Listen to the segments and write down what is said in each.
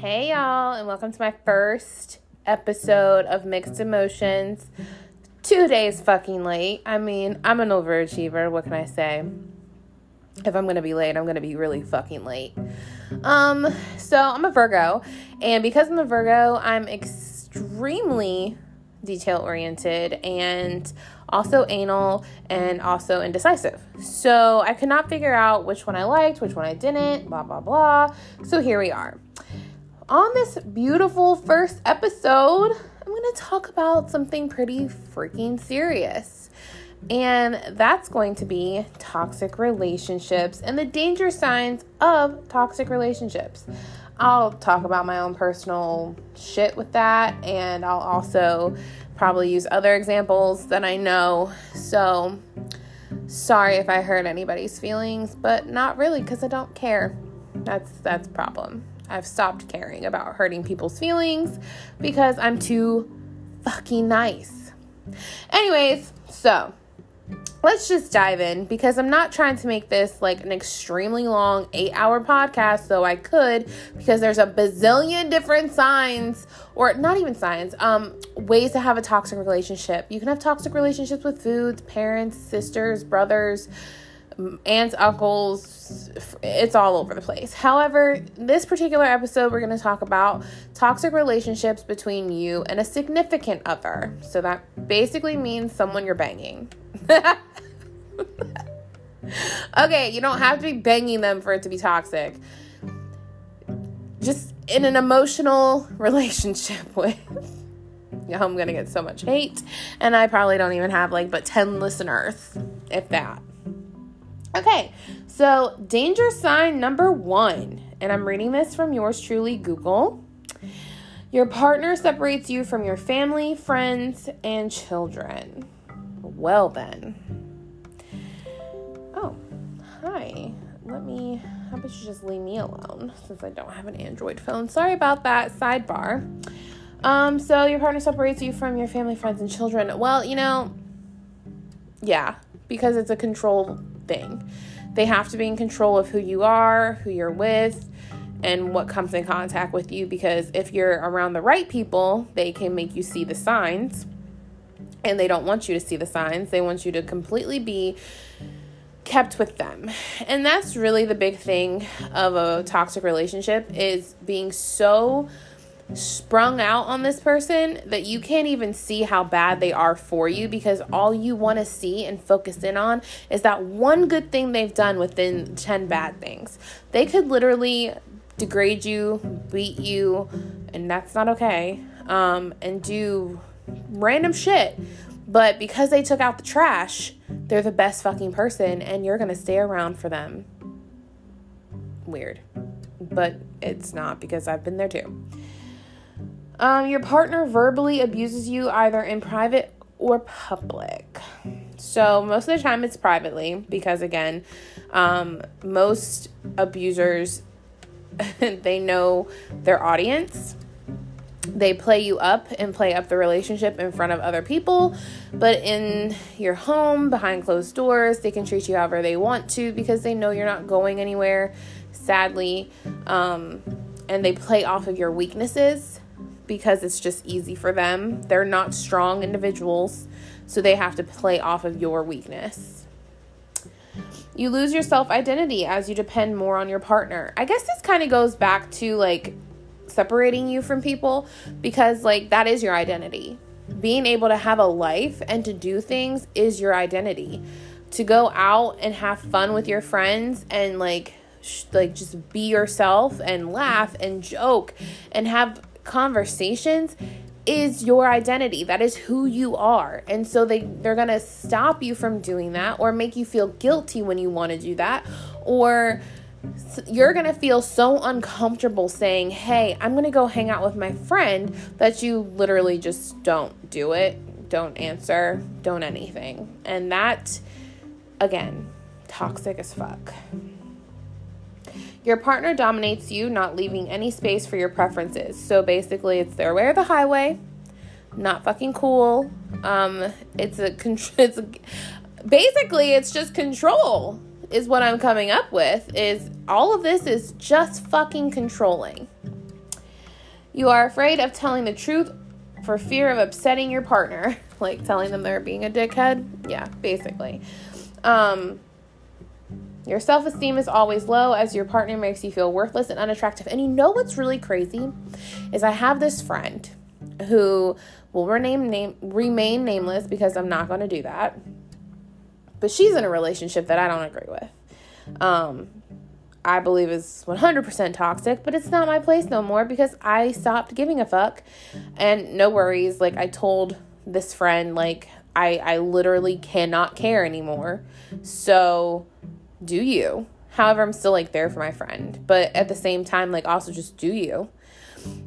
Hey, y'all, and welcome to my first episode of Mixed Emotions. Two days fucking late. I mean, I'm an overachiever. What can I say? If I'm gonna be late, I'm gonna be really fucking late. Um, so I'm a Virgo, and because I'm a Virgo, I'm extremely detail oriented and also anal and also indecisive. So I could not figure out which one I liked, which one I didn't, blah, blah, blah. So here we are. On this beautiful first episode, I'm going to talk about something pretty freaking serious. And that's going to be toxic relationships and the danger signs of toxic relationships. I'll talk about my own personal shit with that, and I'll also probably use other examples that I know. So, sorry if I hurt anybody's feelings, but not really because I don't care. That's that's problem. I've stopped caring about hurting people's feelings because I'm too fucking nice. Anyways, so let's just dive in because I'm not trying to make this like an extremely long eight hour podcast, though I could because there's a bazillion different signs, or not even signs, um, ways to have a toxic relationship. You can have toxic relationships with foods, parents, sisters, brothers aunts, uncles, it's all over the place. However, this particular episode, we're going to talk about toxic relationships between you and a significant other. So that basically means someone you're banging. okay, you don't have to be banging them for it to be toxic. Just in an emotional relationship with. I'm gonna get so much hate, and I probably don't even have like but 10 listeners, if that. Okay, so danger sign number one, and I'm reading this from yours truly, Google. Your partner separates you from your family, friends, and children. Well, then. Oh, hi. Let me. How about you just leave me alone since I don't have an Android phone? Sorry about that. Sidebar. Um, so your partner separates you from your family, friends, and children. Well, you know, yeah, because it's a control thing. They have to be in control of who you are, who you're with, and what comes in contact with you because if you're around the right people, they can make you see the signs. And they don't want you to see the signs. They want you to completely be kept with them. And that's really the big thing of a toxic relationship is being so sprung out on this person that you can't even see how bad they are for you because all you want to see and focus in on is that one good thing they've done within 10 bad things. They could literally degrade you, beat you, and that's not okay. Um, and do random shit. But because they took out the trash, they're the best fucking person and you're going to stay around for them. Weird. But it's not because I've been there too. Um, your partner verbally abuses you either in private or public. So, most of the time it's privately because, again, um, most abusers they know their audience. They play you up and play up the relationship in front of other people, but in your home, behind closed doors, they can treat you however they want to because they know you're not going anywhere, sadly. Um, and they play off of your weaknesses because it's just easy for them. They're not strong individuals, so they have to play off of your weakness. You lose your self identity as you depend more on your partner. I guess this kind of goes back to like separating you from people because, like, that is your identity. Being able to have a life and to do things is your identity. To go out and have fun with your friends and like, sh- like just be yourself and laugh and joke and have conversations is your identity. That is who you are. And so they they're going to stop you from doing that or make you feel guilty when you want to do that or you're going to feel so uncomfortable saying, "Hey, I'm going to go hang out with my friend," that you literally just don't do it, don't answer, don't anything. And that again, toxic as fuck. Your partner dominates you, not leaving any space for your preferences. So basically, it's their way or the highway. Not fucking cool. Um, it's a it's a, basically it's just control is what I'm coming up with. Is all of this is just fucking controlling. You are afraid of telling the truth for fear of upsetting your partner, like telling them they're being a dickhead. Yeah, basically. Um, your self esteem is always low as your partner makes you feel worthless and unattractive. And you know what's really crazy? Is I have this friend who will rename name remain nameless because I'm not going to do that. But she's in a relationship that I don't agree with. Um, I believe is 100% toxic, but it's not my place no more because I stopped giving a fuck. And no worries, like I told this friend like I I literally cannot care anymore. So do you. However, I'm still like there for my friend, but at the same time, like also just do you.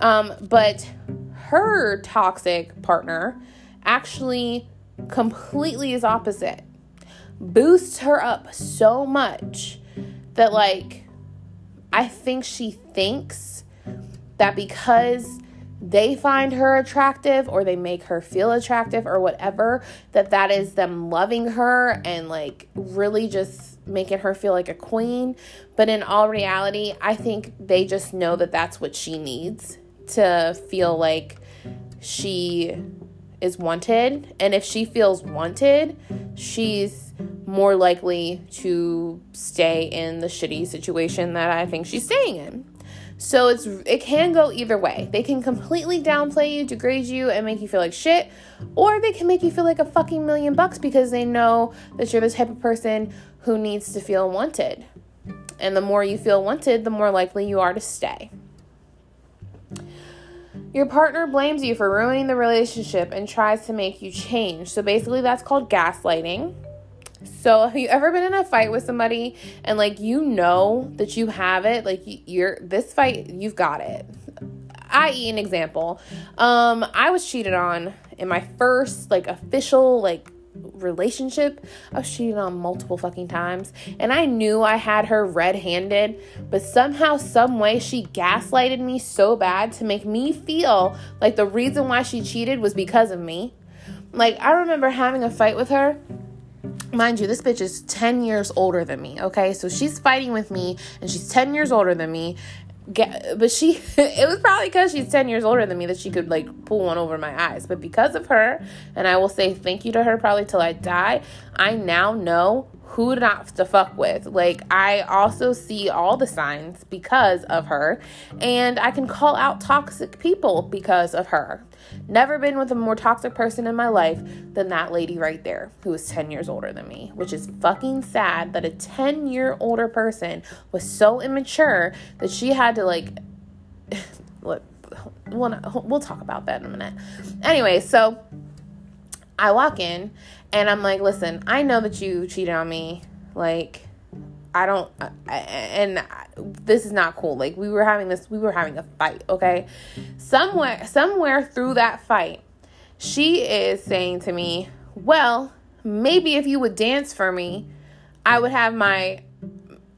Um, but her toxic partner actually completely is opposite. Boosts her up so much that like I think she thinks that because they find her attractive or they make her feel attractive or whatever that that is them loving her and like really just making her feel like a queen but in all reality i think they just know that that's what she needs to feel like she is wanted and if she feels wanted she's more likely to stay in the shitty situation that i think she's staying in so it's it can go either way. They can completely downplay you, degrade you, and make you feel like shit, or they can make you feel like a fucking million bucks because they know that you're the type of person who needs to feel wanted. And the more you feel wanted, the more likely you are to stay. Your partner blames you for ruining the relationship and tries to make you change. So basically, that's called gaslighting. So, have you ever been in a fight with somebody and like you know that you have it? Like you're this fight, you've got it. I.e., an example. Um, I was cheated on in my first like official like relationship. I was cheated on multiple fucking times, and I knew I had her red-handed, but somehow, some way, she gaslighted me so bad to make me feel like the reason why she cheated was because of me. Like I remember having a fight with her mind you, this bitch is 10 years older than me, okay? So she's fighting with me and she's 10 years older than me. But she, it was probably because she's 10 years older than me that she could like pull one over my eyes. But because of her, and I will say thank you to her probably till I die, I now know who not to fuck with. Like, I also see all the signs because of her, and I can call out toxic people because of her. Never been with a more toxic person in my life than that lady right there, who is 10 years older than me, which is fucking sad that a 10 year older person was so immature that she had to, like, we'll, we'll talk about that in a minute. Anyway, so I walk in and I'm like, listen, I know that you cheated on me. Like, I don't, and this is not cool. Like we were having this, we were having a fight. Okay, somewhere, somewhere through that fight, she is saying to me, "Well, maybe if you would dance for me, I would have my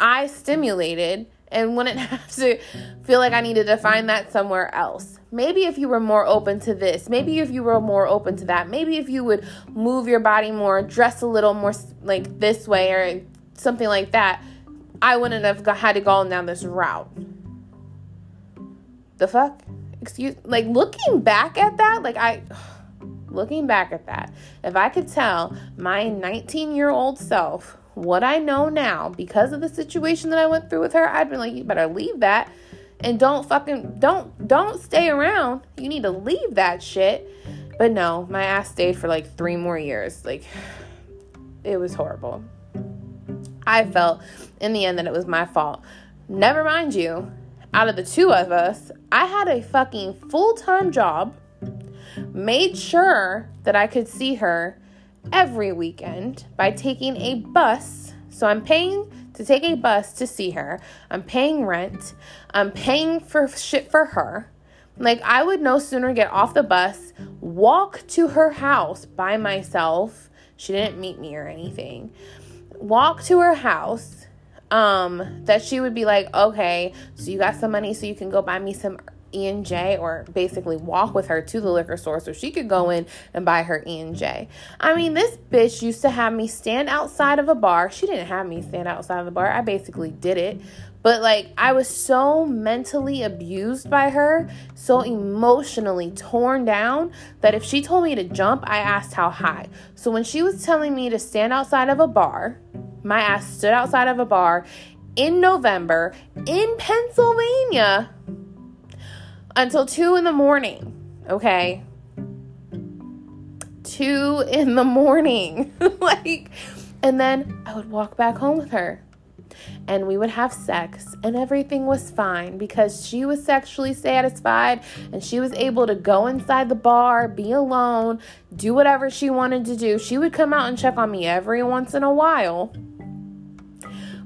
eyes stimulated and wouldn't have to feel like I needed to find that somewhere else. Maybe if you were more open to this, maybe if you were more open to that, maybe if you would move your body more, dress a little more like this way or something like that, I wouldn't have had to go down this route. The fuck? Excuse like looking back at that, like I looking back at that, if I could tell my 19-year-old self what I know now because of the situation that I went through with her, I'd be like, you better leave that and don't fucking don't don't stay around. You need to leave that shit. But no, my ass stayed for like 3 more years. Like it was horrible. I felt in the end that it was my fault. Never mind you, out of the two of us, I had a fucking full time job, made sure that I could see her every weekend by taking a bus. So I'm paying to take a bus to see her. I'm paying rent. I'm paying for shit for her. Like, I would no sooner get off the bus, walk to her house by myself. She didn't meet me or anything walk to her house um that she would be like okay so you got some money so you can go buy me some E&J or basically walk with her to the liquor store so she could go in and buy her E&J. I mean, this bitch used to have me stand outside of a bar. She didn't have me stand outside of the bar. I basically did it. But like I was so mentally abused by her, so emotionally torn down that if she told me to jump, I asked how high. So when she was telling me to stand outside of a bar, my ass stood outside of a bar in November in Pennsylvania until two in the morning. Okay. Two in the morning. like, and then I would walk back home with her and we would have sex and everything was fine because she was sexually satisfied and she was able to go inside the bar, be alone, do whatever she wanted to do. She would come out and check on me every once in a while.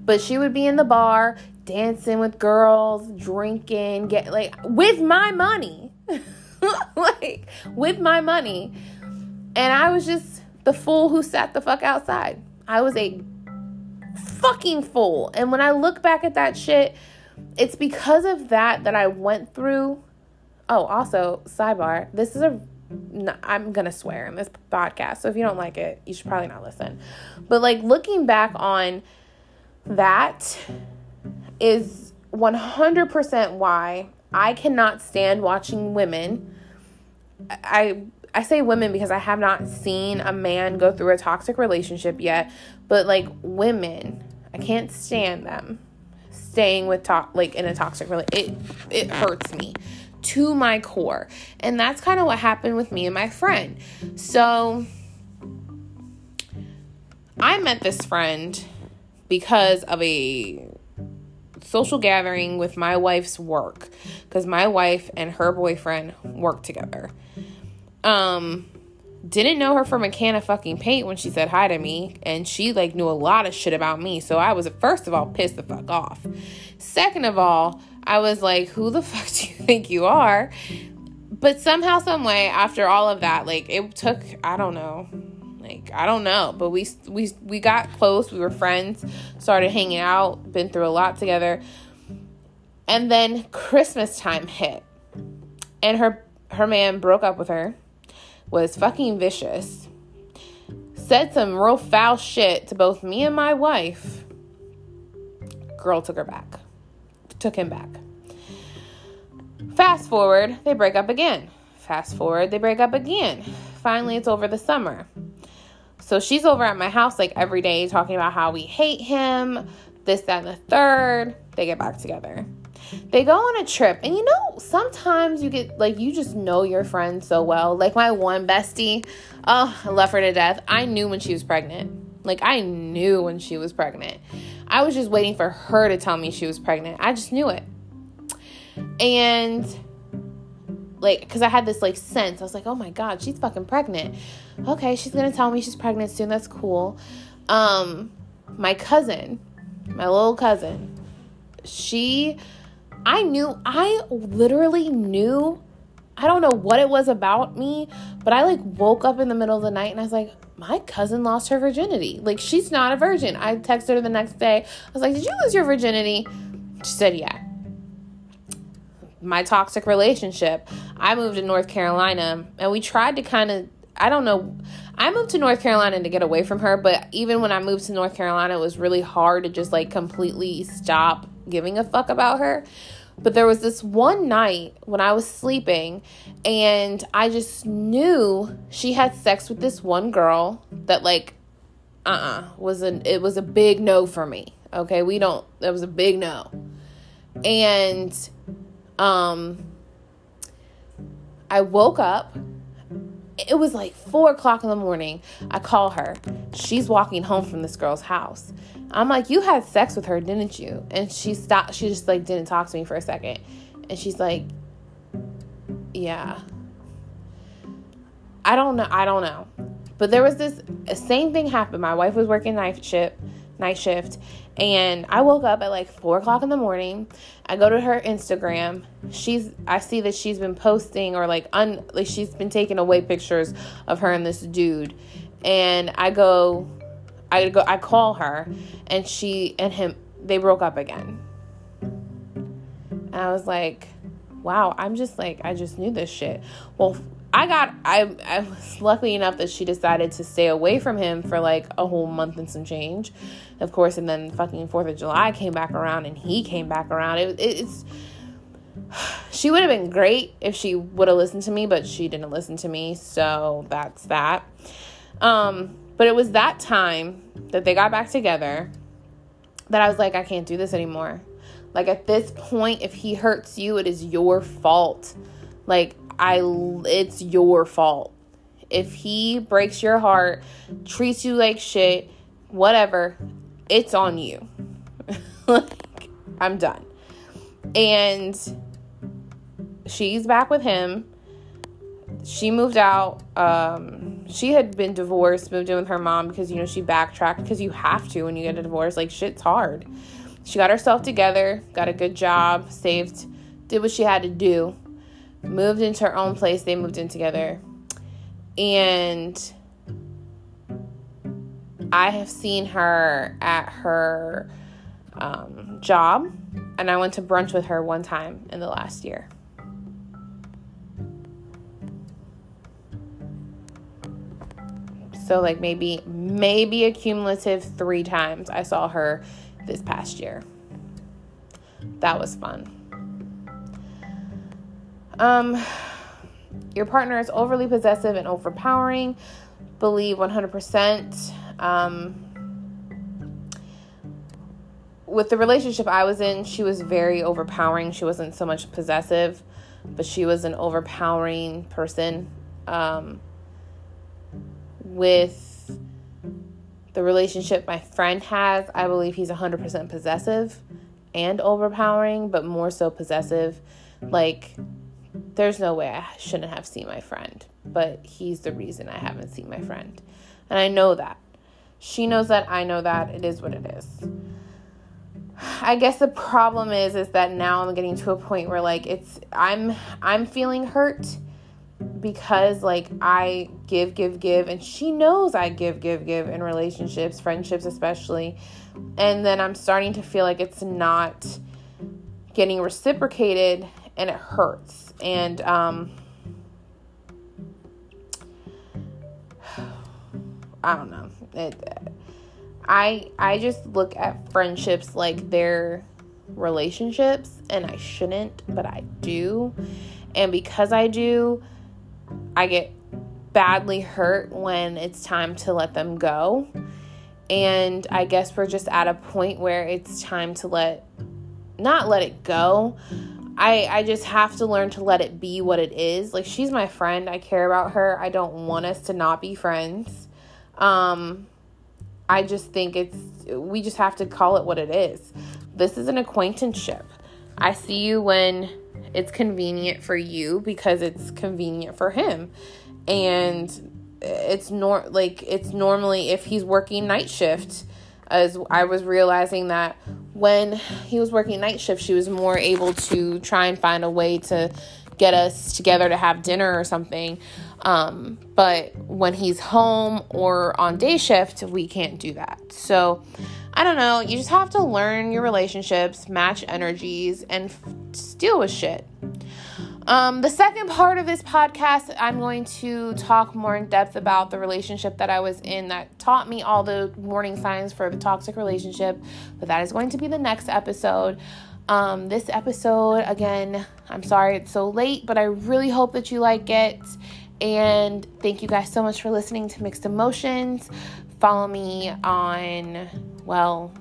But she would be in the bar dancing with girls, drinking, get like with my money. like with my money. And I was just the fool who sat the fuck outside. I was a fucking fool. And when I look back at that shit, it's because of that that I went through. Oh, also, sidebar, this is a I'm gonna swear in this podcast, so if you don't like it, you should probably not listen. But like looking back on that is 100% why I cannot stand watching women. I I say women because I have not seen a man go through a toxic relationship yet, but like women, I can't stand them staying with talk like in a toxic relationship. It it hurts me to my core. And that's kind of what happened with me and my friend. So I met this friend because of a social gathering with my wife's work because my wife and her boyfriend work together. Um didn't know her from a can of fucking paint when she said hi to me and she like knew a lot of shit about me. So I was first of all pissed the fuck off. Second of all, I was like, "Who the fuck do you think you are?" But somehow some way after all of that, like it took I don't know like I don't know, but we we we got close. We were friends, started hanging out, been through a lot together. And then Christmas time hit. And her her man broke up with her. Was fucking vicious. Said some real foul shit to both me and my wife. Girl took her back. Took him back. Fast forward, they break up again. Fast forward, they break up again. Finally, it's over the summer. So she's over at my house like every day talking about how we hate him, this, that, and the third. They get back together. They go on a trip, and you know, sometimes you get like you just know your friend so well. Like my one bestie, oh, I love her to death. I knew when she was pregnant. Like I knew when she was pregnant. I was just waiting for her to tell me she was pregnant. I just knew it. And like because i had this like sense i was like oh my god she's fucking pregnant okay she's gonna tell me she's pregnant soon that's cool. Um my cousin my little cousin she i knew i literally knew i don't know what it was about me but i like woke up in the middle of the night and i was like my cousin lost her virginity. Like she's not a virgin. I texted her the next day. I was like did you lose your virginity? She said yeah. My toxic relationship, I moved to North Carolina and we tried to kind of, I don't know, I moved to North Carolina to get away from her, but even when I moved to North Carolina, it was really hard to just like completely stop giving a fuck about her. But there was this one night when I was sleeping and I just knew she had sex with this one girl that like uh-uh was an it was a big no for me. Okay? We don't that was a big no. And um, I woke up. It was like four o'clock in the morning. I call her. She's walking home from this girl's house. I'm like, You had sex with her, didn't you? And she stopped. She just like didn't talk to me for a second. And she's like, Yeah. I don't know. I don't know. But there was this same thing happened. My wife was working night shift, night shift, and I woke up at like four o'clock in the morning. I go to her Instagram. She's I see that she's been posting or like un like she's been taking away pictures of her and this dude. And I go I go I call her and she and him they broke up again. And I was like, wow, I'm just like, I just knew this shit. Well, I got, I, I was lucky enough that she decided to stay away from him for like a whole month and some change, of course. And then fucking 4th of July came back around and he came back around. It, it, it's, she would have been great if she would have listened to me, but she didn't listen to me. So that's that. Um, but it was that time that they got back together that I was like, I can't do this anymore. Like at this point, if he hurts you, it is your fault. Like I it's your fault. If he breaks your heart, treats you like shit, whatever, it's on you. like I'm done. And she's back with him. She moved out. Um, she had been divorced, moved in with her mom because you know she backtracked because you have to when you get a divorce. Like shit's hard. She got herself together, got a good job, saved, did what she had to do, moved into her own place. They moved in together. And I have seen her at her um, job, and I went to brunch with her one time in the last year. So like maybe maybe a cumulative 3 times I saw her this past year. That was fun. Um your partner is overly possessive and overpowering. Believe 100%. Um, with the relationship I was in, she was very overpowering. She wasn't so much possessive, but she was an overpowering person. Um, with the relationship my friend has, I believe he's 100% possessive and overpowering, but more so possessive. Like, there's no way I shouldn't have seen my friend, but he's the reason I haven't seen my friend. And I know that. She knows that, I know that. It is what it is. I guess the problem is is that now I'm getting to a point where like it's I'm I'm feeling hurt because like I give, give, give, and she knows I give, give, give in relationships, friendships especially. And then I'm starting to feel like it's not getting reciprocated and it hurts. And um I don't know. It I I just look at friendships like they're relationships and I shouldn't, but I do. And because I do, I get badly hurt when it's time to let them go. And I guess we're just at a point where it's time to let, not let it go. I, I just have to learn to let it be what it is. Like, she's my friend. I care about her. I don't want us to not be friends. Um, I just think it's, we just have to call it what it is. This is an acquaintanceship. I see you when it's convenient for you because it's convenient for him. And it's nor like it's normally if he's working night shift as I was realizing that when he was working night shift she was more able to try and find a way to get us together to have dinner or something um, but when he's home or on day shift we can't do that so I don't know. You just have to learn your relationships, match energies, and f- deal with shit. Um, the second part of this podcast, I'm going to talk more in depth about the relationship that I was in that taught me all the warning signs for the toxic relationship. But that is going to be the next episode. Um, this episode, again, I'm sorry it's so late, but I really hope that you like it. And thank you guys so much for listening to Mixed Emotions. Follow me on, well,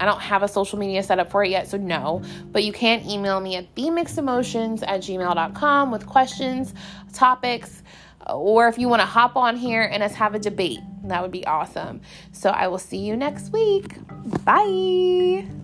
I don't have a social media set up for it yet, so no. But you can email me at themixedemotions at gmail.com with questions, topics, or if you want to hop on here and us have a debate. That would be awesome. So I will see you next week. Bye.